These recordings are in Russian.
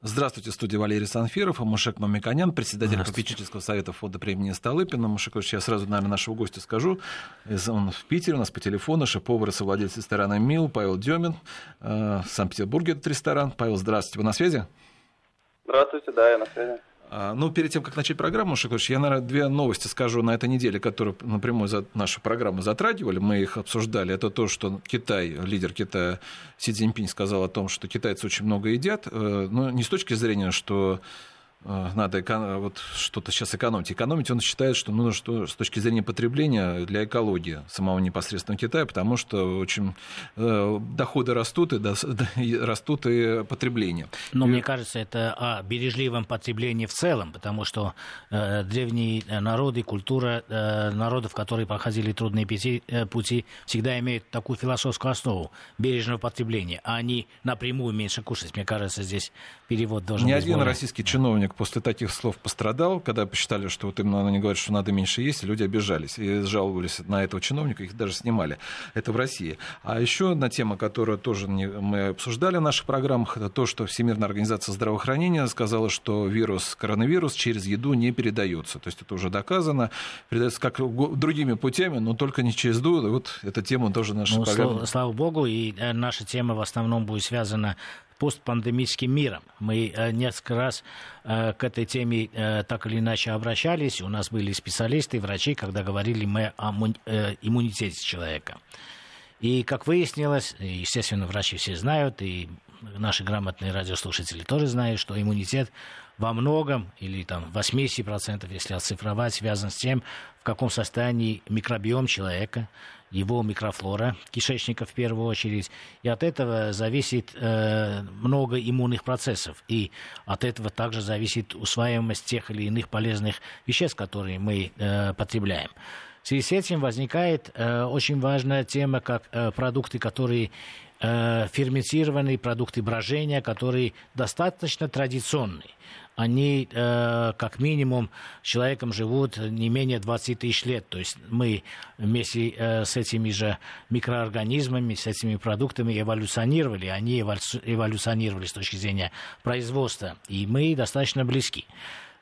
Здравствуйте, студия Валерий Санфиров, Мушек Мамиканян, председатель попечительского совета фонда премии Столыпина. Мушекович, я сразу, наверное, нашего гостя скажу. Он в Питере, у нас по телефону, шеф-повар и совладелец ресторана «Мил» Павел Демин. Э, в Санкт-Петербурге этот ресторан. Павел, здравствуйте, вы на связи? Здравствуйте, да, я на связи. А, ну, перед тем, как начать программу, я, наверное, две новости скажу на этой неделе, которые напрямую за нашу программу затрагивали, мы их обсуждали. Это то, что Китай, лидер Китая Си Цзиньпинь сказал о том, что китайцы очень много едят, э, но не с точки зрения, что Э, надо вот что-то сейчас экономить. Экономить он считает, что нужно что, с точки зрения потребления для экологии самого непосредственного Китая, потому что очень э, доходы растут и, до, и растут и потребление. Но и... мне кажется, это о бережливом потреблении в целом, потому что э, древние народы, культура э, народов, которые проходили трудные пути, э, пути, всегда имеют такую философскую основу бережного потребления, а не напрямую меньше кушать. Мне кажется, здесь перевод должен Ни быть один более... российский чиновник чиновник после таких слов пострадал, когда посчитали, что вот именно они говорят, что надо меньше есть, люди обижались и жаловались на этого чиновника, их даже снимали. Это в России. А еще одна тема, которую тоже мы обсуждали в наших программах, это то, что Всемирная организация здравоохранения сказала, что вирус, коронавирус через еду не передается. То есть это уже доказано, передается как другими путями, но только не через еду. Вот эта тема тоже наша ну, программа. Слава, слава богу, и э, наша тема в основном будет связана постпандемическим миром. Мы э, несколько раз э, к этой теме э, так или иначе обращались. У нас были специалисты, врачи, когда говорили мы о иммунитете человека. И, как выяснилось, естественно, врачи все знают, и наши грамотные радиослушатели тоже знают, что иммунитет во многом, или там 80%, если оцифровать, связан с тем, в каком состоянии микробиом человека, его микрофлора кишечника в первую очередь. И от этого зависит э, много иммунных процессов. И от этого также зависит усваиваемость тех или иных полезных веществ, которые мы э, потребляем. В связи с этим возникает э, очень важная тема, как э, продукты, которые э, ферментированные, продукты брожения, которые достаточно традиционные они э, как минимум с человеком живут не менее 20 тысяч лет. То есть мы вместе э, с этими же микроорганизмами, с этими продуктами эволюционировали, они эволюционировали с точки зрения производства, и мы достаточно близки.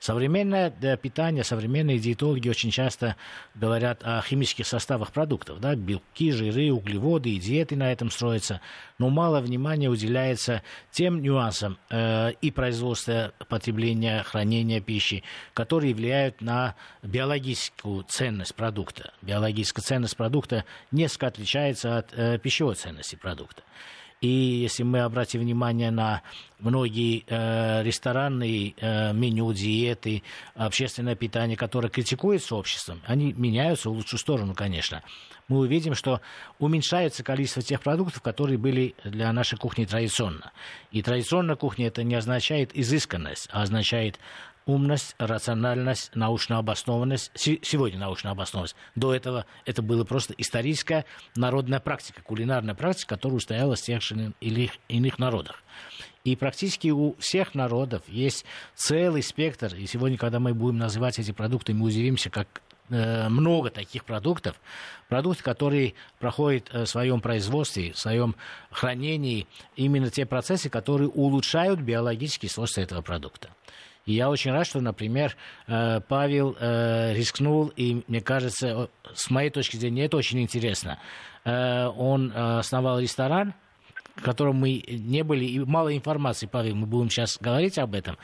Современное питание, современные диетологи очень часто говорят о химических составах продуктов. Да? Белки, жиры, углеводы и диеты на этом строятся. Но мало внимания уделяется тем нюансам э, и производства, потребления, хранения пищи, которые влияют на биологическую ценность продукта. Биологическая ценность продукта несколько отличается от э, пищевой ценности продукта. И если мы обратим внимание на многие э, ресторанные э, меню, диеты, общественное питание, которое критикуется обществом, они меняются в лучшую сторону, конечно. Мы увидим, что уменьшается количество тех продуктов, которые были для нашей кухни традиционно. И традиционная кухня это не означает изысканность, а означает умность, рациональность, научная обоснованность, сегодня научная обоснованность. До этого это было просто историческая народная практика, кулинарная практика, которая устоялась в тех или иных народах. И практически у всех народов есть целый спектр. И сегодня, когда мы будем называть эти продукты, мы удивимся, как э, много таких продуктов, продукты, которые проходят э, в своем производстве, в своем хранении, именно те процессы, которые улучшают биологические свойства этого продукта. И я очень рад, что, например, э, Павел э, рискнул, и мне кажется, с моей точки зрения, это очень интересно. Э, он основал ресторан, в котором мы не были, и мало информации, Павел, мы будем сейчас говорить об этом.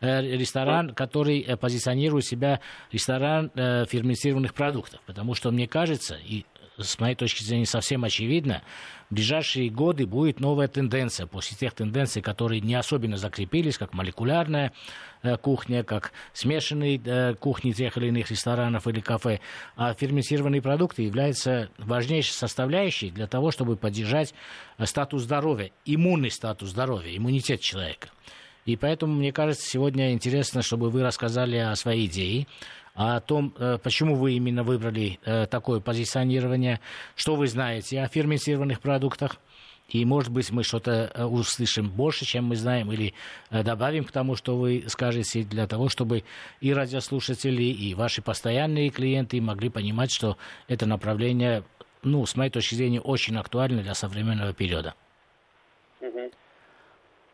Ресторан, который позиционирует себя ресторан ферментированных продуктов, потому что, мне кажется, и с моей точки зрения, совсем очевидно, в ближайшие годы будет новая тенденция после тех тенденций, которые не особенно закрепились, как молекулярная э, кухня, как смешанные э, кухни тех или иных ресторанов или кафе. А ферментированные продукты являются важнейшей составляющей для того, чтобы поддержать э, статус здоровья, иммунный статус здоровья, иммунитет человека. И поэтому, мне кажется, сегодня интересно, чтобы вы рассказали о своей идее, о том, э, почему вы именно выбрали э, такое позиционирование, что вы знаете о ферментированных продуктах. И, может быть, мы что-то э, услышим больше, чем мы знаем, или добавим к тому, что вы скажете, для того, чтобы и радиослушатели, и ваши постоянные клиенты могли понимать, что это направление, ну, с моей точки зрения, очень актуально для современного периода.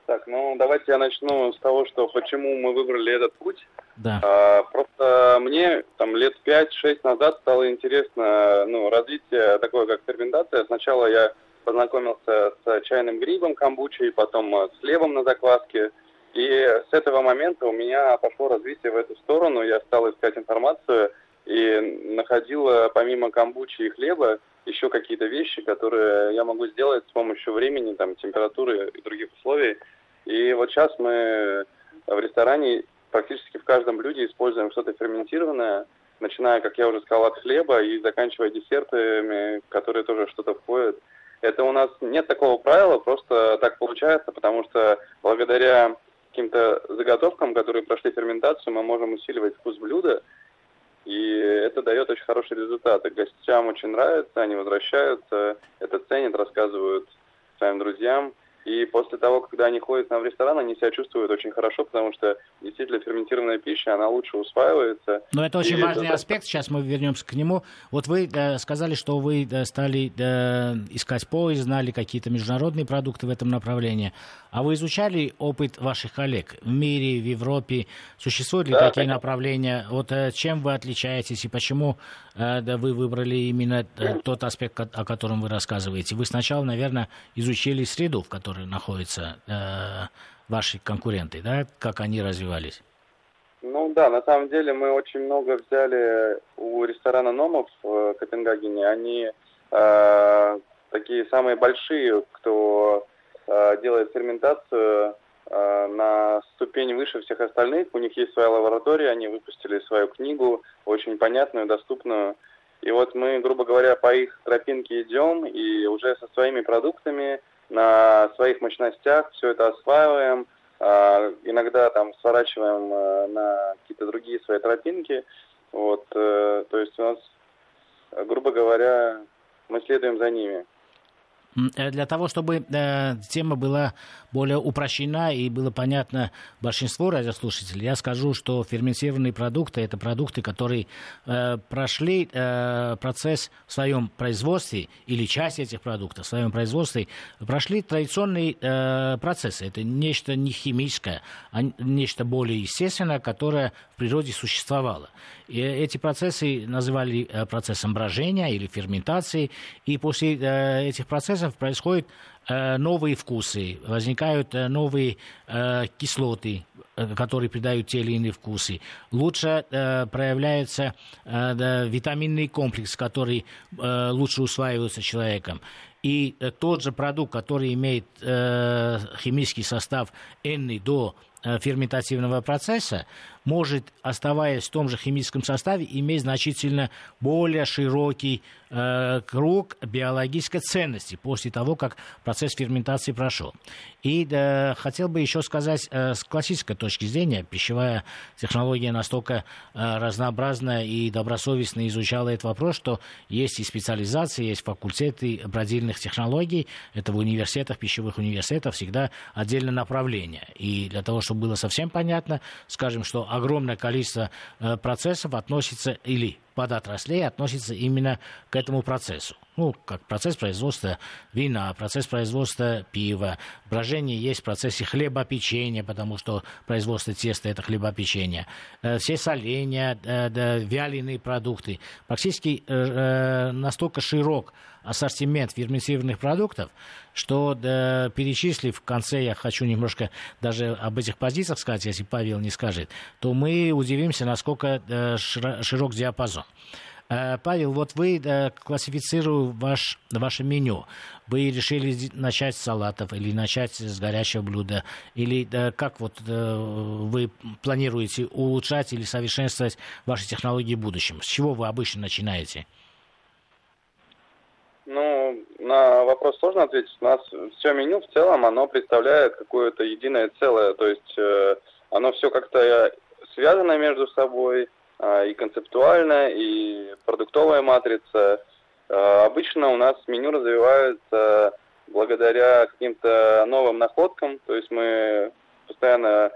Так, ну давайте я начну с того, что почему мы выбрали этот путь. Да. А, просто мне там лет 5-6 назад стало интересно ну, развитие такое, как ферментация. Сначала я познакомился с чайным грибом камбучей, потом с хлебом на закваске. И с этого момента у меня пошло развитие в эту сторону. Я стал искать информацию и находил помимо камбучи и хлеба еще какие-то вещи, которые я могу сделать с помощью времени, там, температуры и других условий. И вот сейчас мы в ресторане практически в каждом блюде используем что-то ферментированное, начиная, как я уже сказал, от хлеба и заканчивая десертами, которые тоже что-то входят. Это у нас нет такого правила, просто так получается, потому что благодаря каким-то заготовкам, которые прошли ферментацию, мы можем усиливать вкус блюда, и это дает очень хорошие результаты. Гостям очень нравится, они возвращаются, это ценят, рассказывают своим друзьям. И после того, когда они ходят нам в ресторан, они себя чувствуют очень хорошо, потому что действительно ферментированная пища, она лучше усваивается. Но это очень и важный это... аспект, сейчас мы вернемся к нему. Вот вы э, сказали, что вы э, стали э, искать поиск, знали какие-то международные продукты в этом направлении. А вы изучали опыт ваших коллег в мире, в Европе? Существуют ли да, такие конечно. направления? Вот э, чем вы отличаетесь и почему э, да, вы выбрали именно э, тот аспект, о котором вы рассказываете? Вы сначала, наверное, изучили среду, в которой которой находятся э, ваши конкуренты, да, как они развивались? Ну да, на самом деле мы очень много взяли у ресторана Номов в Копенгагене. Они э, такие самые большие, кто э, делает ферментацию э, на ступень выше всех остальных. У них есть своя лаборатория, они выпустили свою книгу, очень понятную, доступную. И вот мы, грубо говоря, по их тропинке идем и уже со своими продуктами на своих мощностях все это осваиваем, а, иногда там сворачиваем э, на какие-то другие свои тропинки. Вот, э, то есть у нас, грубо говоря, мы следуем за ними. Э, для того, чтобы э, тема была более упрощена и было понятно большинству радиослушателей, я скажу, что ферментированные продукты – это продукты, которые э, прошли э, процесс в своем производстве, или часть этих продуктов в своем производстве, прошли традиционный э, процесс. Это нечто не химическое, а нечто более естественное, которое в природе существовало. И эти процессы называли э, процессом брожения или ферментации, и после э, этих процессов происходят э, новые вкусы, возникают новые кислоты, которые придают те или иные вкусы. Лучше проявляется витаминный комплекс, который лучше усваивается человеком. И тот же продукт, который имеет химический состав N до ферментативного процесса, может, оставаясь в том же химическом составе, иметь значительно более широкий э, круг биологической ценности после того, как процесс ферментации прошел. И э, хотел бы еще сказать, э, с классической точки зрения, пищевая технология настолько э, разнообразная и добросовестно изучала этот вопрос, что есть и специализации, есть факультеты бродильных технологий, это в университетах, пищевых университетах всегда отдельное направление. И для того, чтобы было совсем понятно, скажем, что огромное количество э, процессов относится или подотраслей относится именно к этому процессу. Ну, как процесс производства вина, процесс производства пива. Брожение есть в процессе хлебопечения, потому что производство теста – это хлебопечение. Э, все соления, э, вяленые продукты. Практически настолько широк ассортимент ферментированных продуктов, что да, перечислив в конце, я хочу немножко даже об этих позициях сказать, если Павел не скажет, то мы удивимся, насколько да, широк диапазон. Э, Павел, вот вы да, классифицируя ваш, ваше меню, вы решили начать с салатов или начать с горячего блюда, или как вот да, вы планируете улучшать или совершенствовать ваши технологии в будущем? С чего вы обычно начинаете? Ну, на вопрос сложно ответить. У нас все меню в целом, оно представляет какое-то единое целое. То есть э, оно все как-то связано между собой, э, и концептуально, и продуктовая матрица. Э, обычно у нас меню развивается благодаря каким-то новым находкам. То есть мы постоянно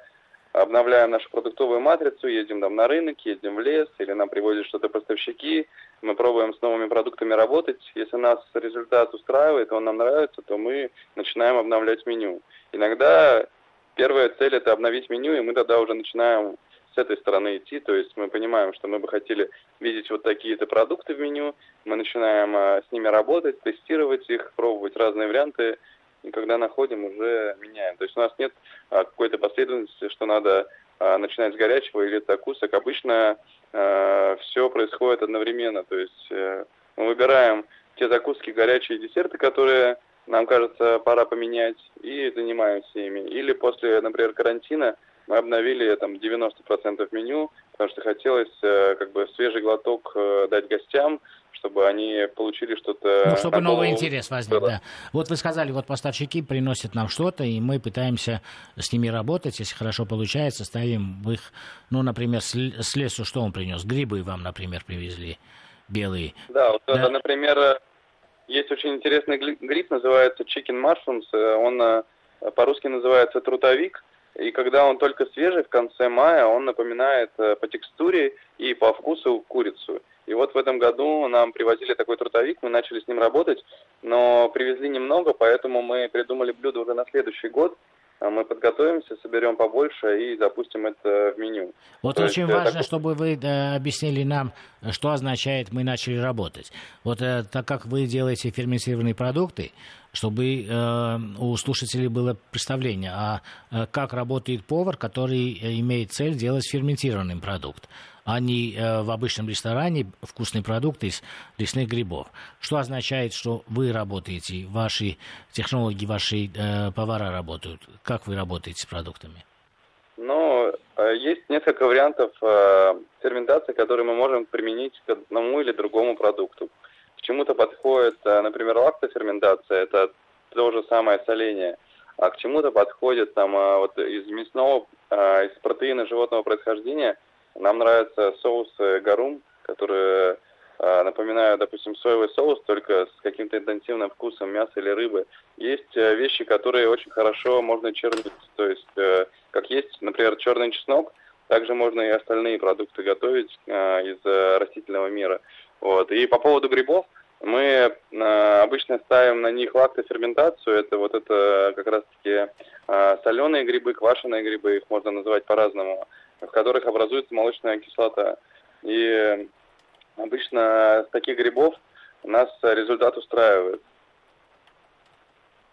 обновляем нашу продуктовую матрицу, едем там на рынок, едем в лес, или нам привозят что-то поставщики, мы пробуем с новыми продуктами работать. Если нас результат устраивает, он нам нравится, то мы начинаем обновлять меню. Иногда первая цель это обновить меню, и мы тогда уже начинаем с этой стороны идти, то есть мы понимаем, что мы бы хотели видеть вот такие-то продукты в меню, мы начинаем а, с ними работать, тестировать их, пробовать разные варианты, и когда находим, уже меняем. То есть у нас нет а, какой-то последовательности, что надо а, начинать с горячего или закусок. Обычно а, все происходит одновременно, то есть а, мы выбираем те закуски, горячие десерты, которые нам кажется пора поменять, и занимаемся ими. Или после, например, карантина мы обновили там 90% меню, потому что хотелось э, как бы свежий глоток э, дать гостям, чтобы они получили что-то... Ну, чтобы новый интерес возник, да. Вот вы сказали, вот поставщики приносят нам что-то, и мы пытаемся с ними работать, если хорошо получается, ставим в их, ну, например, с, лесу что он принес? Грибы вам, например, привезли белые. Да, вот, да? например, э, есть очень интересный гриб, называется chicken mushrooms, он по-русски называется трутовик, и когда он только свежий, в конце мая, он напоминает э, по текстуре и по вкусу курицу. И вот в этом году нам привозили такой трутовик, мы начали с ним работать, но привезли немного, поэтому мы придумали блюдо уже на следующий год. А мы подготовимся, соберем побольше и запустим это в меню. Вот То очень есть, важно, так... чтобы вы да, объяснили нам, что означает «мы начали работать». Вот э, так как вы делаете ферментированные продукты, чтобы э, у слушателей было представление, а э, как работает повар, который э, имеет цель делать ферментированный продукт а не э, в обычном ресторане вкусные продукты из лесных грибов. Что означает, что вы работаете, ваши технологии, ваши э, повара работают? Как вы работаете с продуктами? Ну, э, есть несколько вариантов ферментации, которые мы можем применить к одному или другому продукту. К чему-то подходит, например, лактоферментация, это то же самое соление, а к чему-то подходит там вот из мясного, из протеина животного происхождения – нам нравятся соусы гарум, которые э, напоминают, допустим, соевый соус, только с каким-то интенсивным вкусом мяса или рыбы. Есть э, вещи, которые очень хорошо можно чернить. То есть, э, как есть, например, черный чеснок, также можно и остальные продукты готовить из растительного мира. Вот. И по поводу грибов, мы обычно ставим на них лактоферментацию. Это вот это как раз-таки соленые грибы, квашеные грибы, их можно называть по-разному в которых образуется молочная кислота. И обычно с таких грибов нас результат устраивает.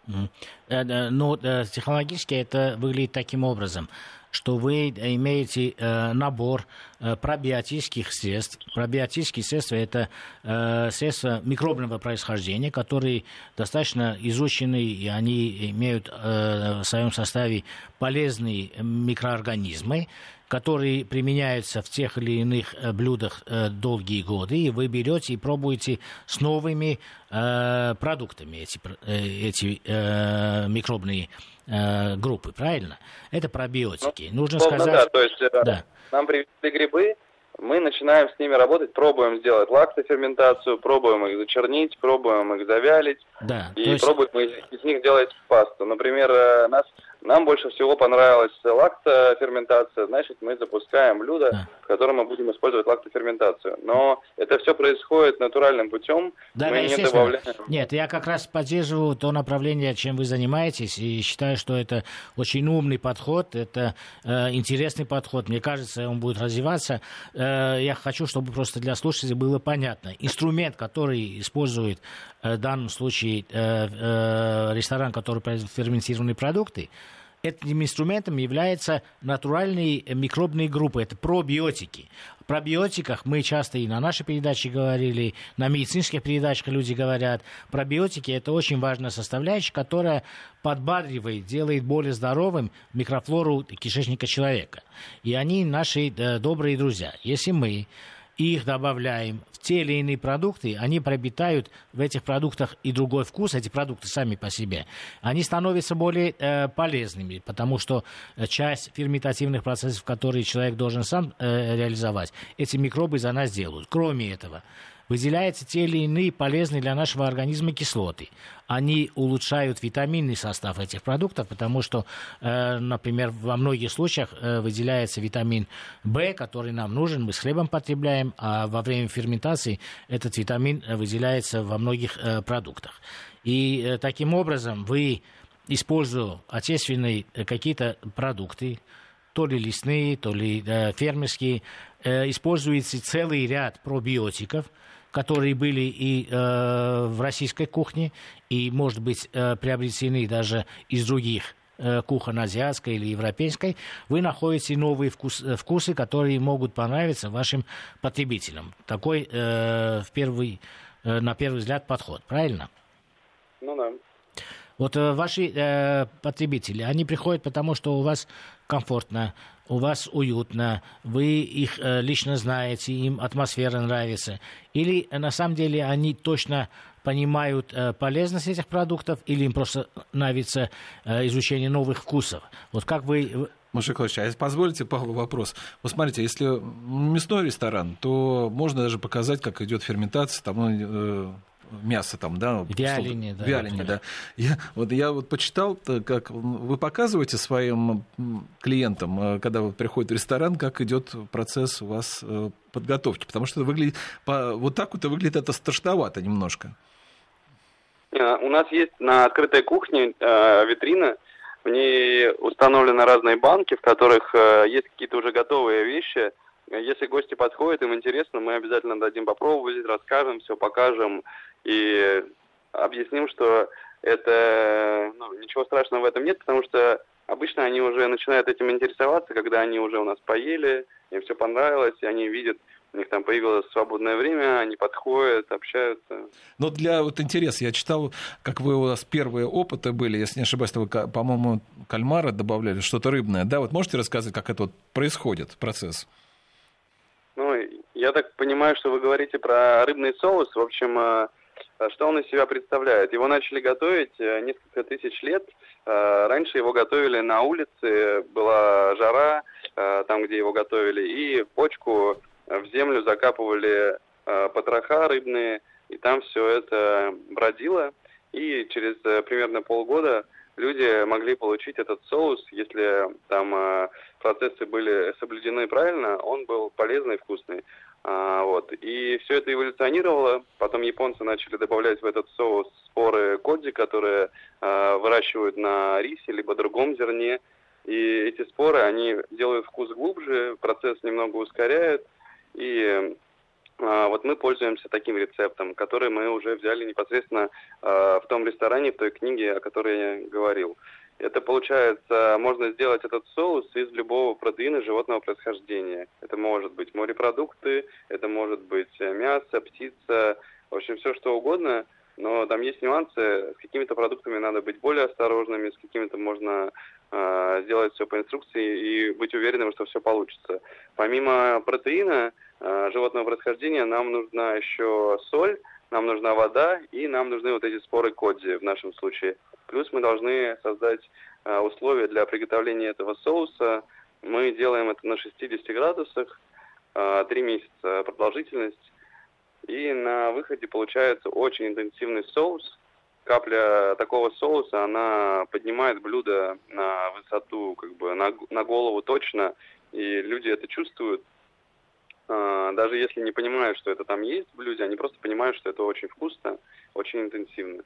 Ну, технологически это выглядит таким образом что вы имеете э, набор э, пробиотических средств. Пробиотические средства – это э, средства микробного происхождения, которые достаточно изучены, и они имеют э, в своем составе полезные микроорганизмы, которые применяются в тех или иных э, блюдах э, долгие годы, и вы берете и пробуете с новыми э, продуктами эти, эти микробные группы, правильно? Это пробиотики. Ну, Нужно сказать... Да, то есть да. нам привезли грибы, мы начинаем с ними работать, пробуем сделать лактоферментацию, пробуем их зачернить, пробуем их завялить, да, и есть... пробуем из них делать пасту. Например, нас нам больше всего понравилась лактоферментация, значит, мы запускаем блюдо, да. в котором мы будем использовать лактоферментацию. Но это все происходит натуральным путем, да, мы да, не добавляем. Нет, я как раз поддерживаю то направление, чем вы занимаетесь, и считаю, что это очень умный подход, это э, интересный подход. Мне кажется, он будет развиваться. Э, я хочу, чтобы просто для слушателей было понятно. Инструмент, который использует э, в данном случае э, э, ресторан, который производит ферментированные продукты, этим инструментом являются натуральные микробные группы, это пробиотики. В пробиотиках мы часто и на нашей передаче говорили, на медицинских передачах люди говорят, пробиотики это очень важная составляющая, которая подбадривает, делает более здоровым микрофлору кишечника человека. И они наши э, добрые друзья. Если мы их добавляем в те или иные продукты, они приобретают в этих продуктах и другой вкус, эти продукты сами по себе. Они становятся более э, полезными, потому что э, часть ферментативных процессов, которые человек должен сам э, реализовать, эти микробы за нас делают. Кроме этого, выделяются те или иные полезные для нашего организма кислоты. Они улучшают витаминный состав этих продуктов, потому что, э, например, во многих случаях э, выделяется витамин В, который нам нужен, мы с хлебом потребляем, а во время ферментации этот витамин выделяется во многих э, продуктах. И таким образом вы используя отечественные какие-то продукты, то ли лесные, то ли э, фермерские, э, используется целый ряд пробиотиков, которые были и э, в российской кухне, и, может быть, э, приобретены даже из других э, азиатской или европейской, вы находите новые вкус, э, вкусы, которые могут понравиться вашим потребителям. Такой э, в первый, э, на первый взгляд подход, правильно? Ну да. Вот э, ваши э, потребители, они приходят потому, что у вас комфортно, у вас уютно, вы их э, лично знаете, им атмосфера нравится. Или э, на самом деле они точно понимают э, полезность этих продуктов, или им просто нравится э, изучение новых вкусов. Вот как вы Маша Клович, а позволите, Павлу, вопрос. Вот смотрите, если мясной ресторан, то можно даже показать, как идет ферментация, там, э, мясо там, да? Вяление, да. Вяление, да. Я, вот, я вот почитал, как вы показываете своим клиентам, э, когда вы приходите в ресторан, как идет процесс у вас э, подготовки, потому что выглядит, по, вот так вот и выглядит это страшновато немножко. Э, у нас есть на открытой кухне э, витрина, в ней установлены разные банки, в которых э, есть какие-то уже готовые вещи. Если гости подходят, им интересно, мы обязательно дадим попробовать, расскажем все, покажем и объясним, что это ну, ничего страшного в этом нет, потому что обычно они уже начинают этим интересоваться, когда они уже у нас поели, им все понравилось, и они видят, у них там появилось свободное время, они подходят, общаются. Но для вот интереса, я читал, как вы у вас первые опыты были, если не ошибаюсь, вы, по-моему, кальмара добавляли, что-то рыбное, да? Вот можете рассказать, как это вот происходит, процесс? Ну, я так понимаю, что вы говорите про рыбный соус. В общем, э, что он из себя представляет? Его начали готовить э, несколько тысяч лет. Э, раньше его готовили на улице, была жара э, там, где его готовили, и почку в землю закапывали потроха рыбные, и там все это бродило. И через примерно полгода люди могли получить этот соус, если там процессы были соблюдены правильно, он был полезный и вкусный. А, вот. И все это эволюционировало. Потом японцы начали добавлять в этот соус споры коди, которые а, выращивают на рисе либо другом зерне. И эти споры, они делают вкус глубже, процесс немного ускоряют. И а, вот мы пользуемся таким рецептом, который мы уже взяли непосредственно а, в том ресторане, в той книге, о которой я говорил. Это получается, можно сделать этот соус из любого протеина животного происхождения. Это может быть морепродукты, это может быть э, мясо, птица, в общем, все что угодно. Но там есть нюансы. С какими-то продуктами надо быть более осторожными, с какими-то можно э, сделать все по инструкции и быть уверенным, что все получится. Помимо протеина э, животного происхождения, нам нужна еще соль, нам нужна вода и нам нужны вот эти споры кодзи в нашем случае. Плюс мы должны создать а, условия для приготовления этого соуса. Мы делаем это на 60 градусах, а, 3 месяца продолжительность. И на выходе получается очень интенсивный соус. Капля такого соуса, она поднимает блюдо на высоту, как бы на, на голову точно, и люди это чувствуют. А, даже если не понимают, что это там есть в блюде, они просто понимают, что это очень вкусно, очень интенсивно.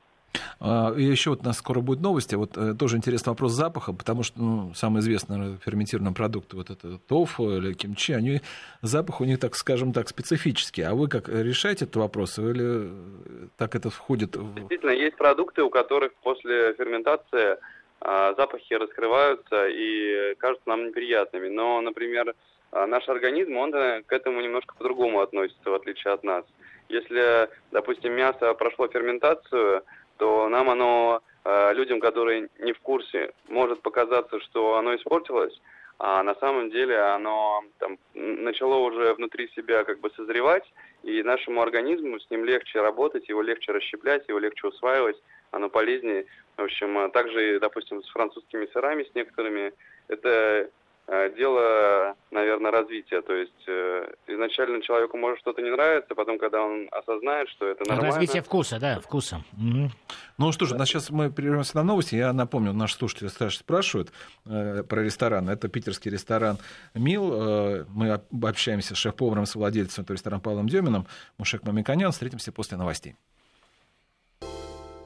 А, и еще вот у нас скоро будут новости. Вот э, тоже интересный вопрос запаха, потому что ну, самый известный наверное, ферментированный продукт, вот это тофу или кимчи, они, запах у них, так скажем так, специфический. А вы как решаете этот вопрос или так это входит? В... Действительно, есть продукты, у которых после ферментации а, запахи раскрываются и кажутся нам неприятными. Но, например, а, наш организм, он э, к этому немножко по-другому относится, в отличие от нас. Если, допустим, мясо прошло ферментацию, то нам оно, э, людям, которые не в курсе, может показаться, что оно испортилось, а на самом деле оно там, начало уже внутри себя как бы созревать, и нашему организму с ним легче работать, его легче расщеплять, его легче усваивать, оно полезнее. В общем, а также, допустим, с французскими сырами, с некоторыми, это Э, дело, наверное, развития. То есть э, изначально человеку может что-то не нравиться, потом, когда он осознает, что это нормально... Развитие вкуса, да, вкуса. Угу. Ну что же, да. сейчас мы прервемся на новости. Я напомню, наши слушатели спрашивают э, про ресторан. Это питерский ресторан «Мил». Э, мы общаемся с шеф-поваром, с владельцем этого ресторана Павлом Деминым. Мушек Мамиканян. Встретимся после новостей.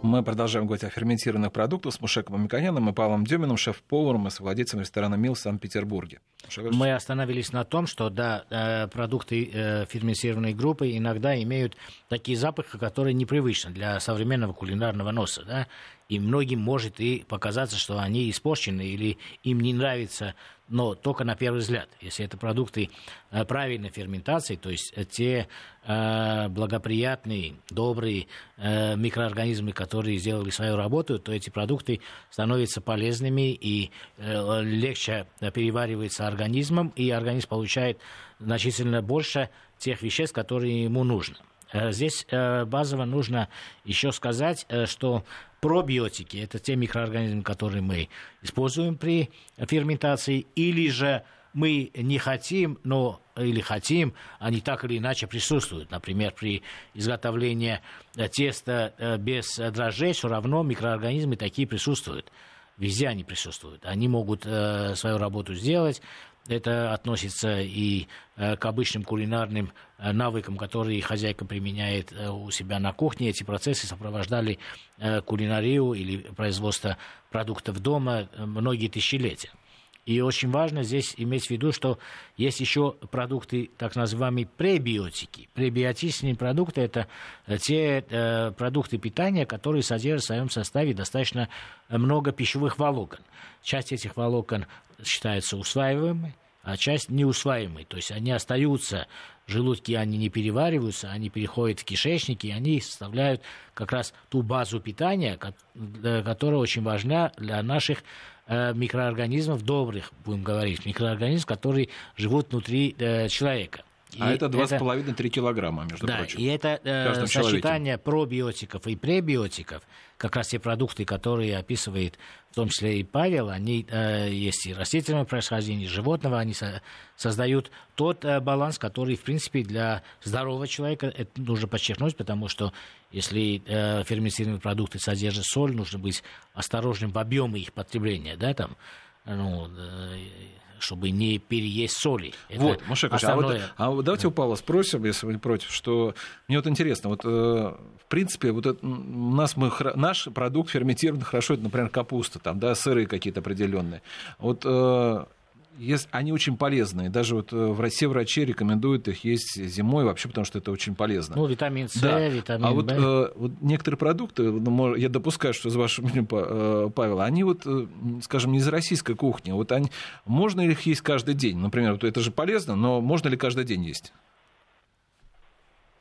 Мы продолжаем говорить о ферментированных продуктах с Мушеком Миконяном и Павлом Деминым, шеф-поваром и совладельцем ресторана «Мил» в Санкт-Петербурге. Мы остановились на том, что да, э, продукты э, ферментированной группы иногда имеют такие запахи, которые непривычны для современного кулинарного носа. Да? И многим может и показаться, что они испорчены или им не нравится но только на первый взгляд. Если это продукты э, правильной ферментации, то есть э, те э, благоприятные, добрые микроорганизмы, которые сделали свою работу, то эти продукты становятся полезными и легче перевариваются организмом, и организм получает значительно больше тех веществ, которые ему нужно. Э, здесь базово нужно еще сказать, что пробиотики – это те микроорганизмы, которые мы используем при ферментации, или же мы не хотим, но или хотим, они так или иначе присутствуют. Например, при изготовлении теста э, без дрожжей все равно микроорганизмы такие присутствуют. Везде они присутствуют. Они могут э, свою работу сделать, это относится и э, к обычным кулинарным э, навыкам, которые хозяйка применяет э, у себя на кухне. Эти процессы сопровождали кулинарию или производство продуктов дома многие тысячелетия. И очень важно здесь иметь в виду, что есть еще продукты, так называемые пребиотики. Пребиотические продукты – это те э, продукты питания, которые содержат в своем составе достаточно много пищевых волокон. Часть этих волокон считается усваиваемой, а часть неусваиваемой. То есть они остаются в желудке, они не перевариваются, они переходят в кишечники, и они составляют как раз ту базу питания, которая очень важна для наших э, микроорганизмов добрых, будем говорить, микроорганизмов, которые живут внутри э, человека. А и это 2,5-3 килограмма, между да, прочим. И это э, сочетание пробиотиков и пребиотиков, как раз те продукты, которые описывает в том числе и Павел, они э, есть и растительного происхождения, и животного, они со, создают тот э, баланс, который, в принципе, для здорового человека, это нужно подчеркнуть, потому что если э, ферментированные продукты содержат соль, нужно быть осторожным в объеме их потребления, да, там, ну, э, чтобы не переесть соли. Это вот, Мушек, основное... а, вот, а давайте у Павла спросим, если вы не против, что мне вот интересно, вот э, в принципе, вот это, у нас мы, наш продукт ферментированный хорошо, это, например, капуста, там, да, сыры какие-то определенные. Вот э, есть, они очень полезные. Даже вот э, все врачи рекомендуют их есть зимой вообще, потому что это очень полезно. Ну, витамин С, да. витамин А вот, э, вот некоторые продукты, ну, я допускаю, что из вашего меню, э, Павел, они вот, э, скажем, не из российской кухни. Вот они, можно ли их есть каждый день? Например, вот это же полезно, но можно ли каждый день есть?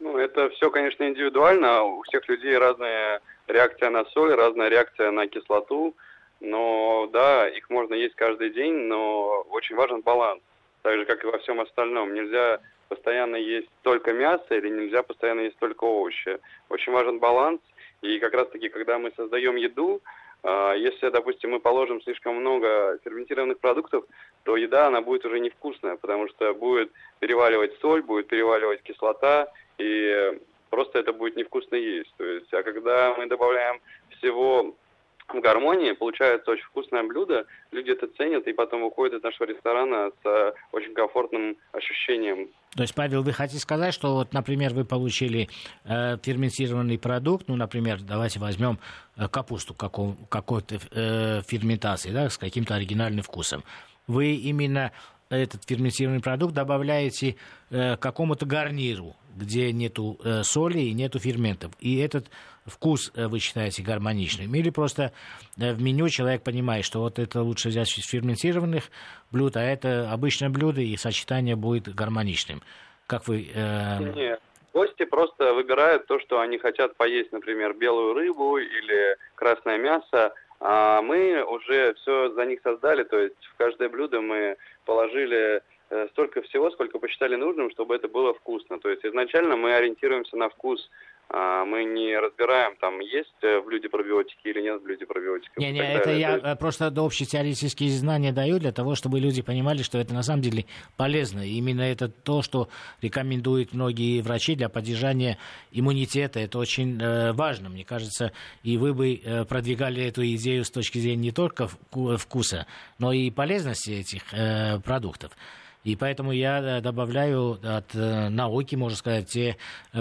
Ну, это все, конечно, индивидуально. У всех людей разная реакция на соль, разная реакция на кислоту. Но да, их можно есть каждый день, но очень важен баланс. Так же, как и во всем остальном. Нельзя постоянно есть только мясо или нельзя постоянно есть только овощи. Очень важен баланс. И как раз-таки, когда мы создаем еду, а, если, допустим, мы положим слишком много ферментированных продуктов, то еда, она будет уже невкусная, потому что будет переваливать соль, будет переваливать кислота, и просто это будет невкусно есть. То есть, а когда мы добавляем всего гармонии, получается очень вкусное блюдо, люди это ценят и потом уходят из нашего ресторана с э, очень комфортным ощущением. То есть, Павел, вы хотите сказать, что вот, например, вы получили э, ферментированный продукт, ну, например, давайте возьмем э, капусту какого, какой-то э, ферментации, да, с каким-то оригинальным вкусом. Вы именно этот ферментированный продукт добавляете э, какому-то гарниру, где нету э, соли и нету ферментов. И этот вкус э, вы считаете гармоничным? Или просто в меню человек понимает, что вот это лучше взять из ферментированных блюд, а это обычное блюдо, и сочетание будет гармоничным? Как вы... Э... Нет. Гости просто выбирают то, что они хотят поесть, например, белую рыбу или красное мясо, а мы уже все за них создали, то есть в каждое блюдо мы положили э, столько всего, сколько посчитали нужным, чтобы это было вкусно. То есть изначально мы ориентируемся на вкус мы не разбираем, там есть в блюде пробиотики или нет в блюде пробиотиков. Не, не, это я есть... просто общетеоретические знания даю для того, чтобы люди понимали, что это на самом деле полезно. Именно это то, что рекомендуют многие врачи для поддержания иммунитета. Это очень э, важно, мне кажется. И вы бы э, продвигали эту идею с точки зрения не только вкуса, но и полезности этих э, продуктов. И поэтому я добавляю от науки, можно сказать, те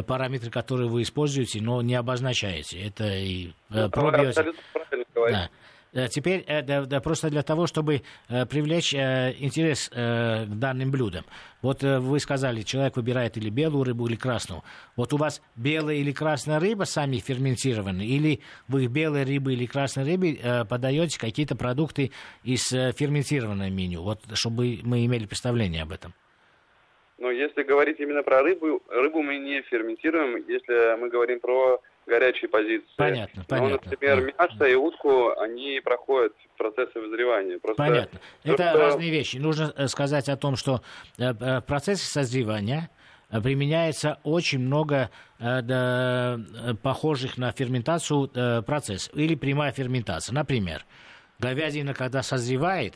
параметры, которые вы используете, но не обозначаете. Это и ну, пробиотик. Абсолютно правильно говорите. Да. Э, теперь э, да, да, просто для того, чтобы э, привлечь интерес к данным блюдам. Вот вы сказали, человек выбирает или белую рыбу, или красную. Вот у вас белая или красная рыба сами ферментированы, или вы белой рыбы или красной рыбе подаете какие-то продукты из ферментированного меню, вот чтобы мы имели представление об этом. Ну, если говорить именно про рыбу, рыбу мы не ферментируем. Если мы говорим про горячей позиции. Понятно, Но, понятно. например, мясо и утку, они проходят процессы вызревания. Просто понятно. Это что... разные вещи. Нужно э, сказать о том, что э, э, в процессе созревания применяется очень много да, похожих на ферментацию процессов или прямая ферментация. Например, говядина, когда созревает,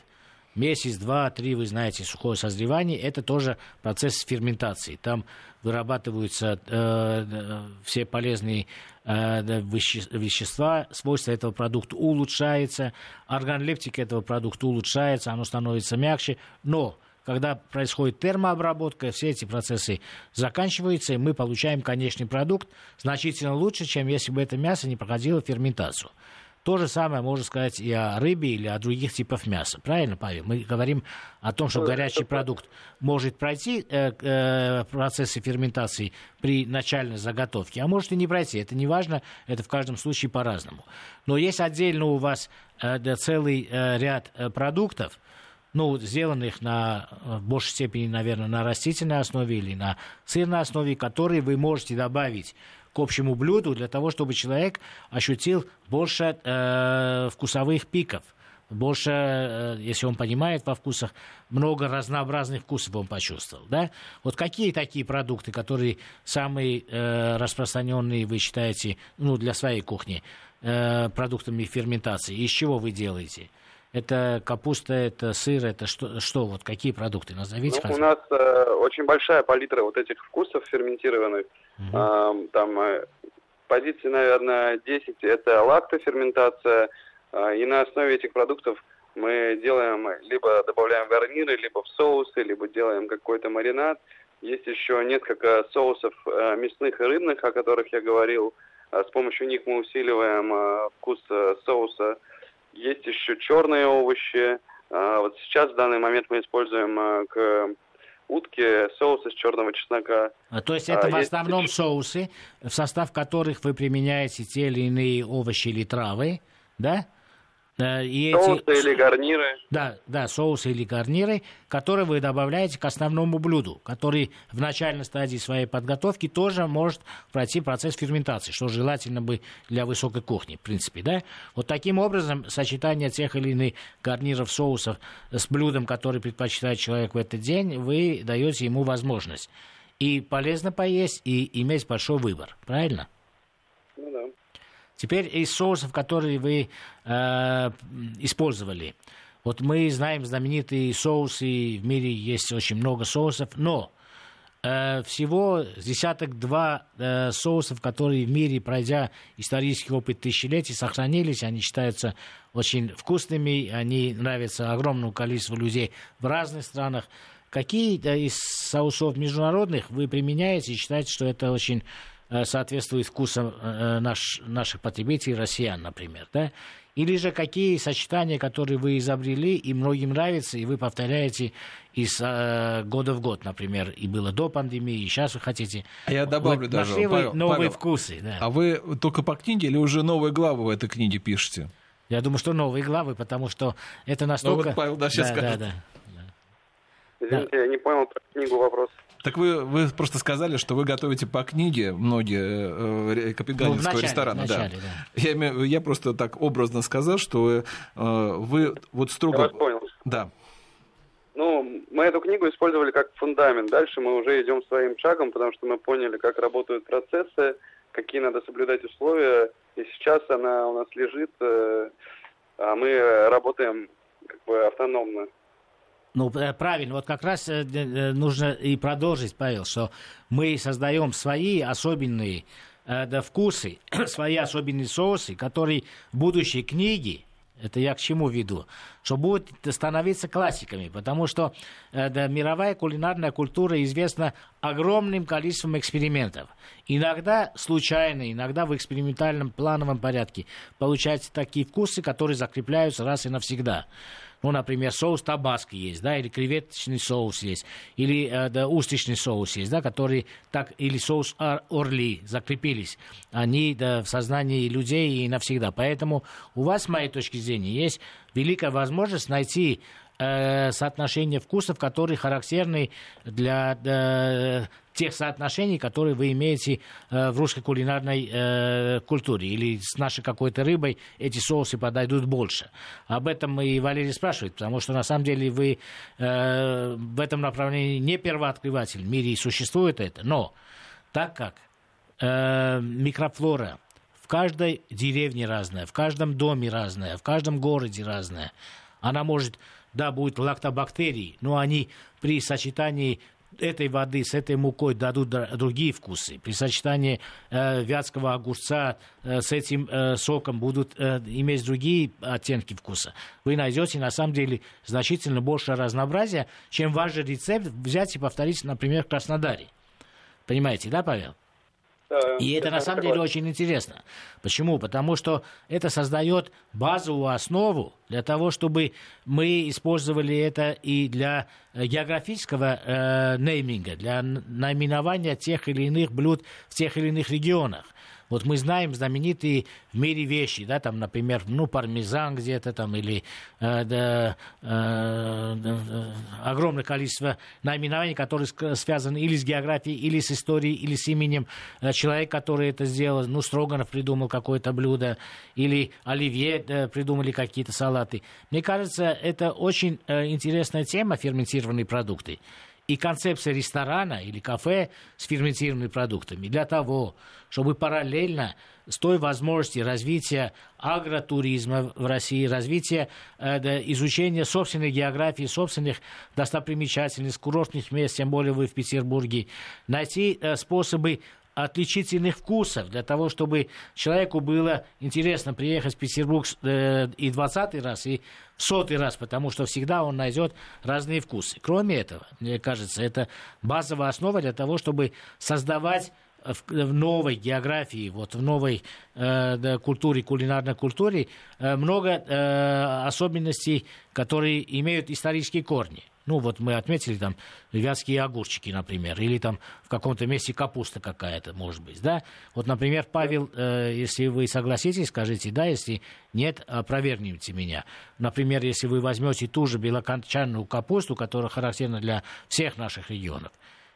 месяц, два, три, вы знаете, сухое созревание, это тоже процесс ферментации. Там вырабатываются э, все полезные э, вещества, свойства этого продукта улучшаются, органолептика этого продукта улучшается, оно становится мягче, но когда происходит термообработка, все эти процессы заканчиваются, и мы получаем конечный продукт значительно лучше, чем если бы это мясо не проходило ферментацию. То же самое можно сказать и о рыбе или о других типах мяса. Правильно, Павел? Мы говорим о том, что горячий продукт может пройти э, э, процессы ферментации при начальной заготовке, а может и не пройти. Это не важно, это в каждом случае по-разному. Но есть отдельно у вас э, целый э, ряд э, продуктов, ну, сделанных на, в большей степени, наверное, на растительной основе или на сырной основе, которые вы можете добавить к общему блюду для того, чтобы человек ощутил больше э, вкусовых пиков больше, э, если он понимает во вкусах, много разнообразных вкусов он почувствовал. Да? Вот какие такие продукты, которые самые э, распространенные, вы считаете, ну, для своей кухни, э, продуктами ферментации? Из чего вы делаете? Это капуста, это сыр, это что, что вот какие продукты назовите? Ну, у нас э, очень большая палитра вот этих вкусов ферментированных. Угу. Э, там э, позиции, наверное, 10 это лактоферментация. Э, и на основе этих продуктов мы делаем, либо добавляем гарниры, либо в соусы, либо делаем какой-то маринад. Есть еще несколько соусов э, мясных и рыбных, о которых я говорил. Э, с помощью них мы усиливаем э, вкус соуса есть еще черные овощи. А, вот сейчас в данный момент мы используем а, к утке соус из черного чеснока. А, то есть это а, в основном есть... соусы, в состав которых вы применяете те или иные овощи или травы, да? И соусы эти... или гарниры. Да, да, соусы или гарниры, которые вы добавляете к основному блюду, который в начальной стадии своей подготовки тоже может пройти процесс ферментации, что желательно бы для высокой кухни, в принципе, да. Вот таким образом сочетание тех или иных гарниров, соусов с блюдом, который предпочитает человек в этот день, вы даете ему возможность и полезно поесть, и иметь большой выбор, правильно? Ну да. Теперь из соусов, которые вы э, использовали. Вот мы знаем знаменитые соусы, в мире есть очень много соусов, но э, всего десяток-два э, соусов, которые в мире, пройдя исторический опыт тысячелетий, сохранились, они считаются очень вкусными, они нравятся огромному количеству людей в разных странах. Какие из соусов международных вы применяете и считаете, что это очень соответствует вкусам э, наш, наших потребителей, россиян, например, да? Или же какие сочетания, которые вы изобрели, и многим нравятся, и вы повторяете из э, года в год, например, и было до пандемии, и сейчас вы хотите. А я добавлю вы даже. Нашли Павел, новые Павел, вкусы. Да. А вы только по книге или уже новые главы в этой книге пишете? Я думаю, что новые главы, потому что это настолько... Ну, вот Павел да, сейчас да, скажет. Да, да. Извините, да. я не понял про книгу вопрос. Так вы, вы просто сказали, что вы готовите по книге многие э, Копенгагенского ну, ресторана. Да. Да. Я, я просто так образно сказал, что э, вы вот строго... Я вас понял. Да. Ну, мы эту книгу использовали как фундамент. Дальше мы уже идем своим шагом, потому что мы поняли, как работают процессы, какие надо соблюдать условия. И сейчас она у нас лежит, э, а мы работаем как бы автономно. Ну, э, правильно, вот как раз э, э, нужно и продолжить, Павел, что мы создаем свои особенные да, вкусы, свои особенные соусы, которые в будущей книге Это я к чему веду? Что будут становиться классиками, потому что да, мировая кулинарная культура известна огромным количеством экспериментов. Иногда случайно, иногда в экспериментальном плановом порядке получаются такие вкусы, которые закрепляются раз и навсегда. Ну, например, соус табаско есть, да, или креветочный соус есть, или э, да, устечный соус есть, да, который так, или соус орли закрепились. Они да, в сознании людей и навсегда. Поэтому у вас, с моей точки зрения, есть великая возможность найти э, соотношение вкусов, которые характерны для э, тех соотношений, которые вы имеете э, в русской кулинарной э, культуре. Или с нашей какой-то рыбой эти соусы подойдут больше. Об этом и Валерий спрашивает, потому что на самом деле вы э, в этом направлении не первооткрыватель. В мире существует это. Но так как э, микрофлора в каждой деревне разная, в каждом доме разная, в каждом городе разная, она может да, будет лактобактерии, но они при сочетании этой воды с этой мукой дадут другие вкусы. При сочетании э, вятского огурца э, с этим э, соком будут э, иметь другие оттенки вкуса. Вы найдете на самом деле значительно больше разнообразия, чем ваш же рецепт взять и повторить, например, в Краснодаре. Понимаете, да, Павел? И это на самом деле очень интересно. Почему? Потому что это создает базовую основу для того, чтобы мы использовали это и для э, географического э, нейминга, для наименования тех или иных блюд в тех или иных регионах. Вот мы знаем знаменитые в мире вещи, да, там, например, ну, пармезан где-то там, или э, да, э, э, огромное количество наименований, которые связаны или с географией, или с историей, или с именем э, человека, который это сделал. Ну, Строганов придумал какое-то блюдо, или Оливье э, придумали какие-то салаты. Мне кажется, это очень э, интересная тема, ферментированные продукты и концепция ресторана или кафе с ферментированными продуктами для того, чтобы параллельно с той возможности развития агротуризма в России, развития э, изучения собственной географии, собственных достопримечательностей, курортных мест, тем более вы в Петербурге, найти э, способы отличительных вкусов, для того, чтобы человеку было интересно приехать в Петербург э, и двадцатый раз, и сотый раз, потому что всегда он найдет разные вкусы. Кроме этого, мне кажется, это базовая основа для того, чтобы создавать в, в новой географии, вот в новой э, да, культуре, кулинарной культуре, э, много э, особенностей, которые имеют исторические корни. Ну, вот мы отметили там вятские огурчики, например, или там в каком-то месте капуста какая-то, может быть, да? Вот, например, Павел, э, если вы согласитесь, скажите да, если нет, опровергните меня. Например, если вы возьмете ту же белокончанную капусту, которая характерна для всех наших регионов,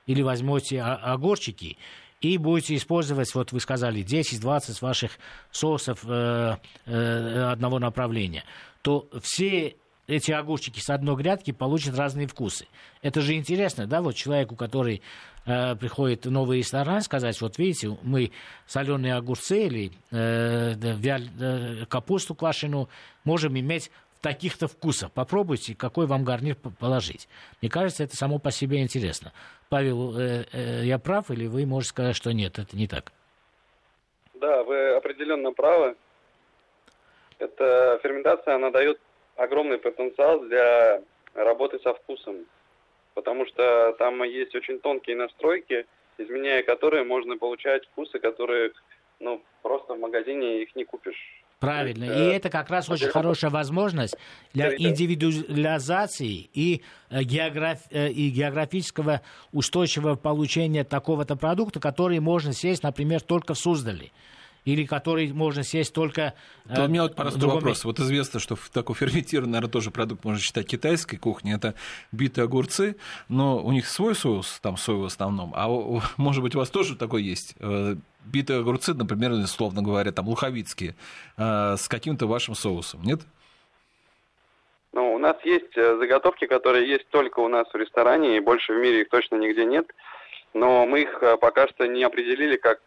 или возьмете огурчики, и будете использовать, вот вы сказали, 10-20 ваших соусов э, э, одного направления, то все эти огурчики с одной грядки получат разные вкусы. Это же интересно, да, вот человеку, который э, приходит в новый ресторан, сказать, вот видите, мы соленые огурцы или э, вяль, э, капусту квашеную можем иметь таких-то вкусах. Попробуйте, какой вам гарнир положить. Мне кажется, это само по себе интересно. Павел, э, э, я прав или вы можете сказать, что нет, это не так? Да, вы определенно правы. Эта ферментация, она дает огромный потенциал для работы со вкусом, потому что там есть очень тонкие настройки, изменяя которые можно получать вкусы, которые ну, просто в магазине их не купишь. Правильно. И это как раз очень хорошая возможность для индивидуализации и, э, географ... Э, и географического устойчивого получения такого-то продукта, который можно съесть, например, только в Суздале или который можно съесть только... То у меня вот простой другом... вопрос. Вот известно, что такой ферментированный, наверное, тоже продукт можно считать китайской кухней. Это битые огурцы, но у них свой соус, там соевый в основном. А может быть, у вас тоже такой есть? Э, битые огурцы, например, условно говоря, там луховицкие, э, с каким-то вашим соусом, нет? Ну, у нас есть э, заготовки, которые есть только у нас в ресторане, и больше в мире их точно нигде нет. Но мы их пока что не определили как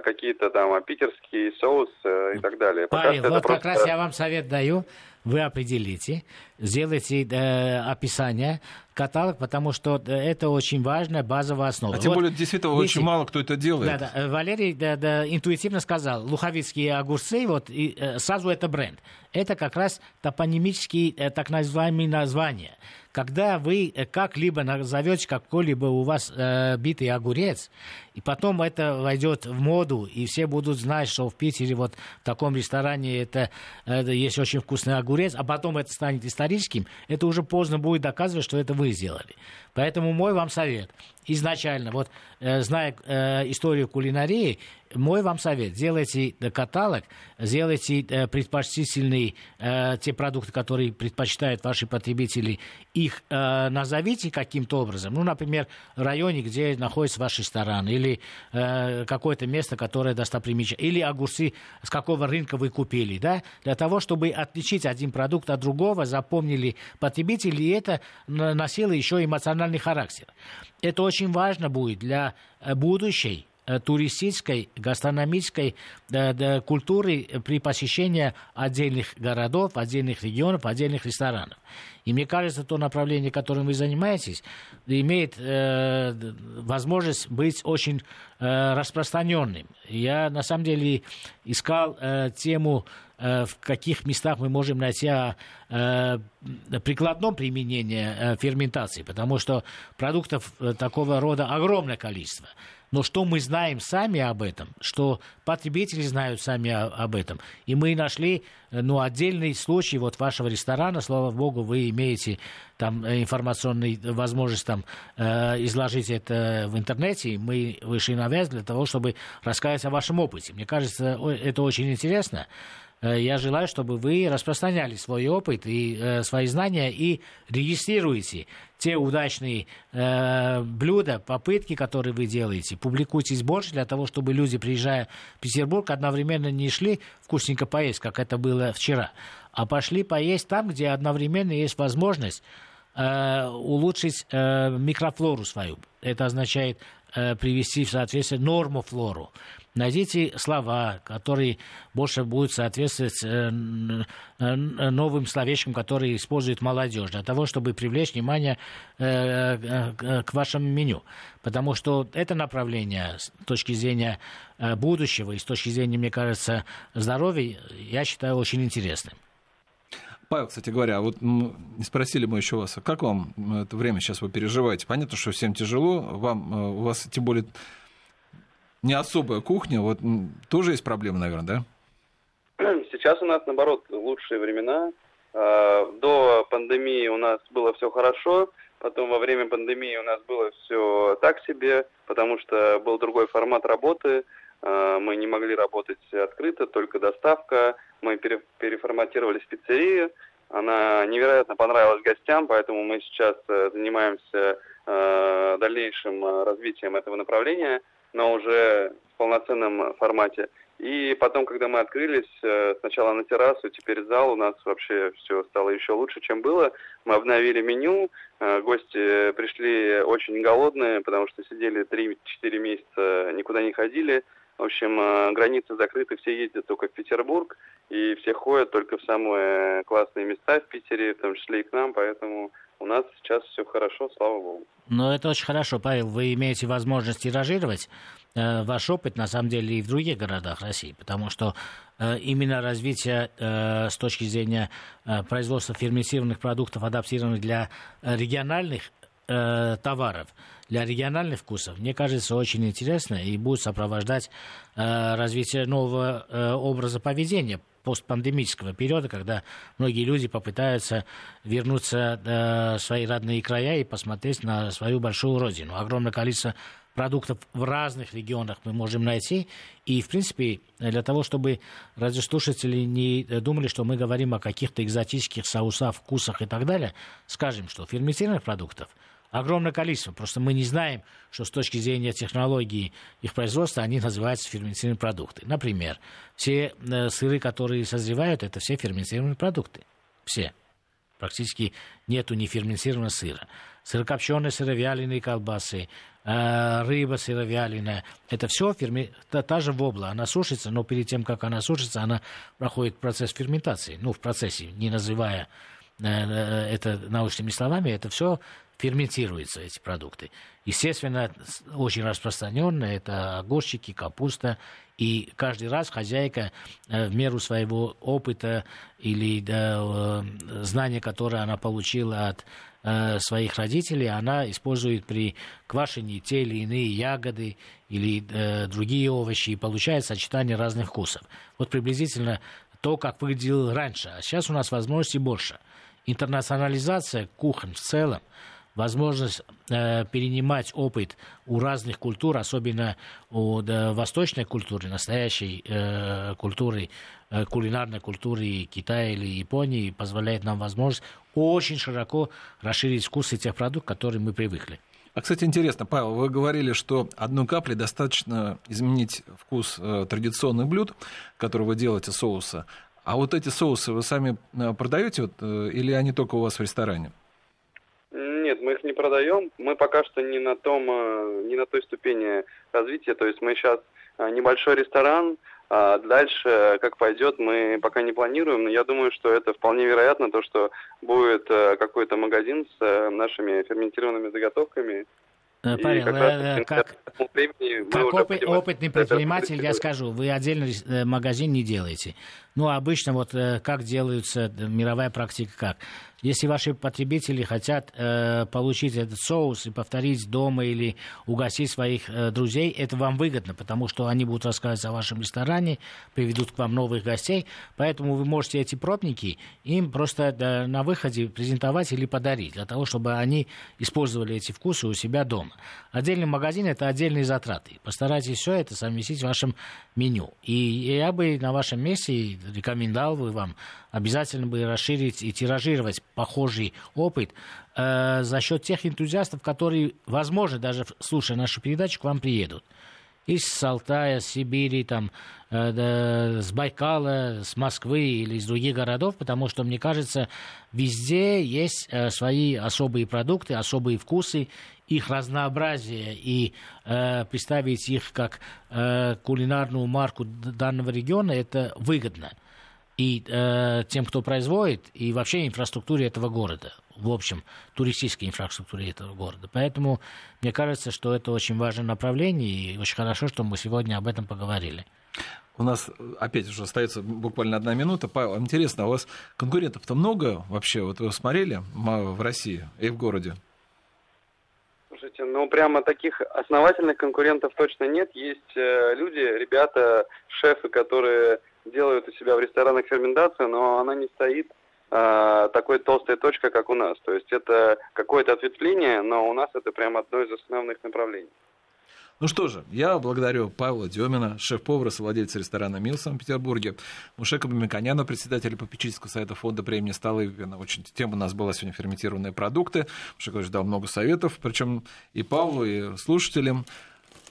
какие-то там а, питерские соусы и так далее. Павел, вот просто... как раз я вам совет даю. вы определите, сделайте э, описание, каталог, потому что э, это очень важная базовая основа. А тем вот, более, действительно, видите, очень мало кто это делает. Да, да. Валерий да, да, интуитивно сказал, луховицкие огурцы, вот, и, э, сразу это бренд. Это как раз топонимические э, так называемые названия когда вы э, как-либо назовете какой-либо у вас э, битый огурец, и потом это войдет в моду, и все будут знать, что в Питере вот в таком ресторане это, это есть очень вкусный огурец, а потом это станет историческим, это уже поздно будет доказывать, что это вы сделали. Поэтому мой вам совет. Изначально, вот э, зная э, историю кулинарии, мой вам совет. Сделайте каталог, сделайте э, предпочтительные э, те продукты, которые предпочитают ваши потребители, их э, назовите каким-то образом. Ну, например, в районе, где находится ваш ресторан, или э, какое-то место, которое достопримечательно, или огурцы, с какого рынка вы купили, да, для того, чтобы отличить один продукт от другого, запомнили потребители, и это носило еще эмоциональный характер. Это очень важно будет для э, будущей туристической, гастрономической культуры при посещении отдельных городов, отдельных регионов, отдельных ресторанов. И мне кажется, то направление, которым вы занимаетесь, имеет э, возможность быть очень э, распространенным. Я на самом деле искал э, тему Э, в каких местах мы можем найти э, прикладном применении э, ферментации, потому что продуктов такого рода огромное количество. Но что мы знаем сами об этом, что потребители знают сами об этом. И мы нашли ну, отдельный случай вот вашего ресторана, слава богу, вы имеете там информационную возможность там, э, изложить это в интернете. Мы вышли на вес для того, чтобы рассказать о вашем опыте. Мне кажется, это очень интересно. Э, я желаю, чтобы вы распространяли свой опыт и э, свои знания и регистрируете те удачные э, блюда, попытки, которые вы делаете. Публикуйтесь больше для того, чтобы люди, приезжая в Петербург, одновременно не шли вкусненько поесть, как это было вчера, а пошли поесть там, где одновременно есть возможность э, улучшить э, микрофлору свою. Это означает э, привести в соответствие нормофлору. Найдите слова, которые больше будут соответствовать э, э, новым словечкам, которые использует молодежь, для того, чтобы привлечь внимание э, к вашему меню. Потому что это направление с точки зрения будущего и с точки зрения, мне кажется, здоровья, я считаю очень интересным. Павел, кстати говоря, вот спросили мы еще вас, а как вам это время сейчас вы переживаете? Понятно, что всем тяжело, вам, у вас тем более не особая кухня, вот тоже есть проблемы, наверное, да? Сейчас у нас, наоборот, лучшие времена. А, до пандемии у нас было все хорошо, потом во время пандемии у нас было все так себе, потому что был другой формат работы, а, мы не могли работать открыто, только доставка, мы переформатировали в пиццерию, она невероятно понравилась гостям, поэтому мы сейчас э, занимаемся э, дальнейшим э, развитием этого направления – но уже в полноценном формате. И потом, когда мы открылись, э, сначала на террасу, теперь зал, у нас вообще все стало еще лучше, чем было. Мы обновили меню, э, гости пришли очень голодные, потому что сидели 3-4 месяца, никуда не ходили. В общем, э, границы закрыты, все ездят только в Петербург, и все ходят только в самые классные места в Питере, в том числе и к нам, поэтому у нас сейчас все хорошо, слава богу. Ну, это очень хорошо, Павел. Вы имеете возможность тиражировать э, ваш опыт, на самом деле, и в других городах России, потому что э, именно развитие э, с точки зрения э, производства ферментированных продуктов, адаптированных для региональных э, товаров, для региональных вкусов, мне кажется, очень интересно и будет сопровождать э, развитие нового э, образа поведения постпандемического периода, когда многие люди попытаются вернуться э, в свои родные края и посмотреть на свою большую родину. Огромное количество продуктов в разных регионах мы можем найти. И, в принципе, для того, чтобы радиослушатели не думали, что мы говорим о каких-то экзотических соусах, вкусах и так далее, скажем, что ферментированных продуктов – огромное количество. Просто мы не знаем, что с точки зрения технологии их производства они называются ферментированные продукты. Например, все э, сыры, которые созревают, это все ферментированные продукты. Все. Практически нету неферментированного сыра. Сырокопченые, сыровяленые колбасы, э, рыба сыровяленая. Это все ферми... та, та же вобла. Она сушится, но перед тем, как она сушится, она проходит процесс ферментации. Ну, в процессе, не называя э, это научными словами, это все ферментируются эти продукты. Естественно, очень распространенно это огурчики, капуста. И каждый раз хозяйка э, в меру своего опыта или да, э, знания, которое она получила от э, своих родителей, она использует при квашении те или иные ягоды или э, другие овощи, и получает сочетание разных вкусов. Вот приблизительно то, как выглядело раньше. А сейчас у нас возможностей больше. Интернационализация кухонь в целом возможность э, перенимать опыт у разных культур, особенно у да, восточной культуры, настоящей э, культуры, э, кулинарной культуры Китая или Японии, позволяет нам возможность очень широко расширить вкусы тех продуктов, к которым мы привыкли. А, кстати, интересно, Павел, вы говорили, что одной каплей достаточно изменить вкус э, традиционных блюд, которые вы делаете соуса. А вот эти соусы вы сами э, продаете вот, э, или они только у вас в ресторане? Их не продаем. Мы пока что не на том, э, не на той ступени развития. То есть мы сейчас э, небольшой ресторан, а дальше, как пойдет, мы пока не планируем, но я думаю, что это вполне вероятно, то, что будет э, какой-то магазин с нашими ферментированными заготовками, Павел, как, как, как опыт, опытный предприниматель, я скажу, вы отдельный магазин не делаете. Ну, обычно вот как делаются, мировая практика как? Если ваши потребители хотят э, получить этот соус и повторить дома или угостить своих э, друзей, это вам выгодно, потому что они будут рассказывать о вашем ресторане, приведут к вам новых гостей. Поэтому вы можете эти пробники им просто да, на выходе презентовать или подарить, для того, чтобы они использовали эти вкусы у себя дома. Отдельный магазин – это отдельные затраты. Постарайтесь все это совместить в вашем меню. И я бы на вашем месте рекомендовал бы вам обязательно бы расширить и тиражировать похожий опыт э, за счет тех энтузиастов, которые, возможно, даже слушая нашу передачу, к вам приедут. Из Алтая, Сибири, там, э, с Байкала, с Москвы или из других городов, потому что, мне кажется, везде есть э, свои особые продукты, особые вкусы, их разнообразие и э, представить их как э, кулинарную марку данного региона, это выгодно и э, тем, кто производит, и вообще инфраструктуре этого города, в общем, туристической инфраструктуре этого города. Поэтому мне кажется, что это очень важное направление, и очень хорошо, что мы сегодня об этом поговорили. У нас опять уже остается буквально одна минута. Павел, интересно, а у вас конкурентов-то много вообще? Вот вы смотрели в России и в городе? Слушайте, ну прямо таких основательных конкурентов точно нет. Есть э, люди, ребята, шефы, которые делают у себя в ресторанах ферментацию, но она не стоит э, такой толстой точкой, как у нас. То есть это какое-то ответвление, но у нас это прям одно из основных направлений. Ну что же, я благодарю Павла Демина, шеф-повара, совладельца ресторана «Мил» в Санкт-Петербурге, Мушека Бамиканяна, председателя попечительского совета фонда премии Столыпина. Очень тема у нас была сегодня ферментированные продукты. Мушек дал много советов, причем и Павлу, и слушателям.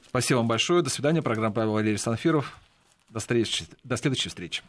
Спасибо вам большое. До свидания. Программа «Павел Валерий Санфиров». До, встречи, до следующей встречи.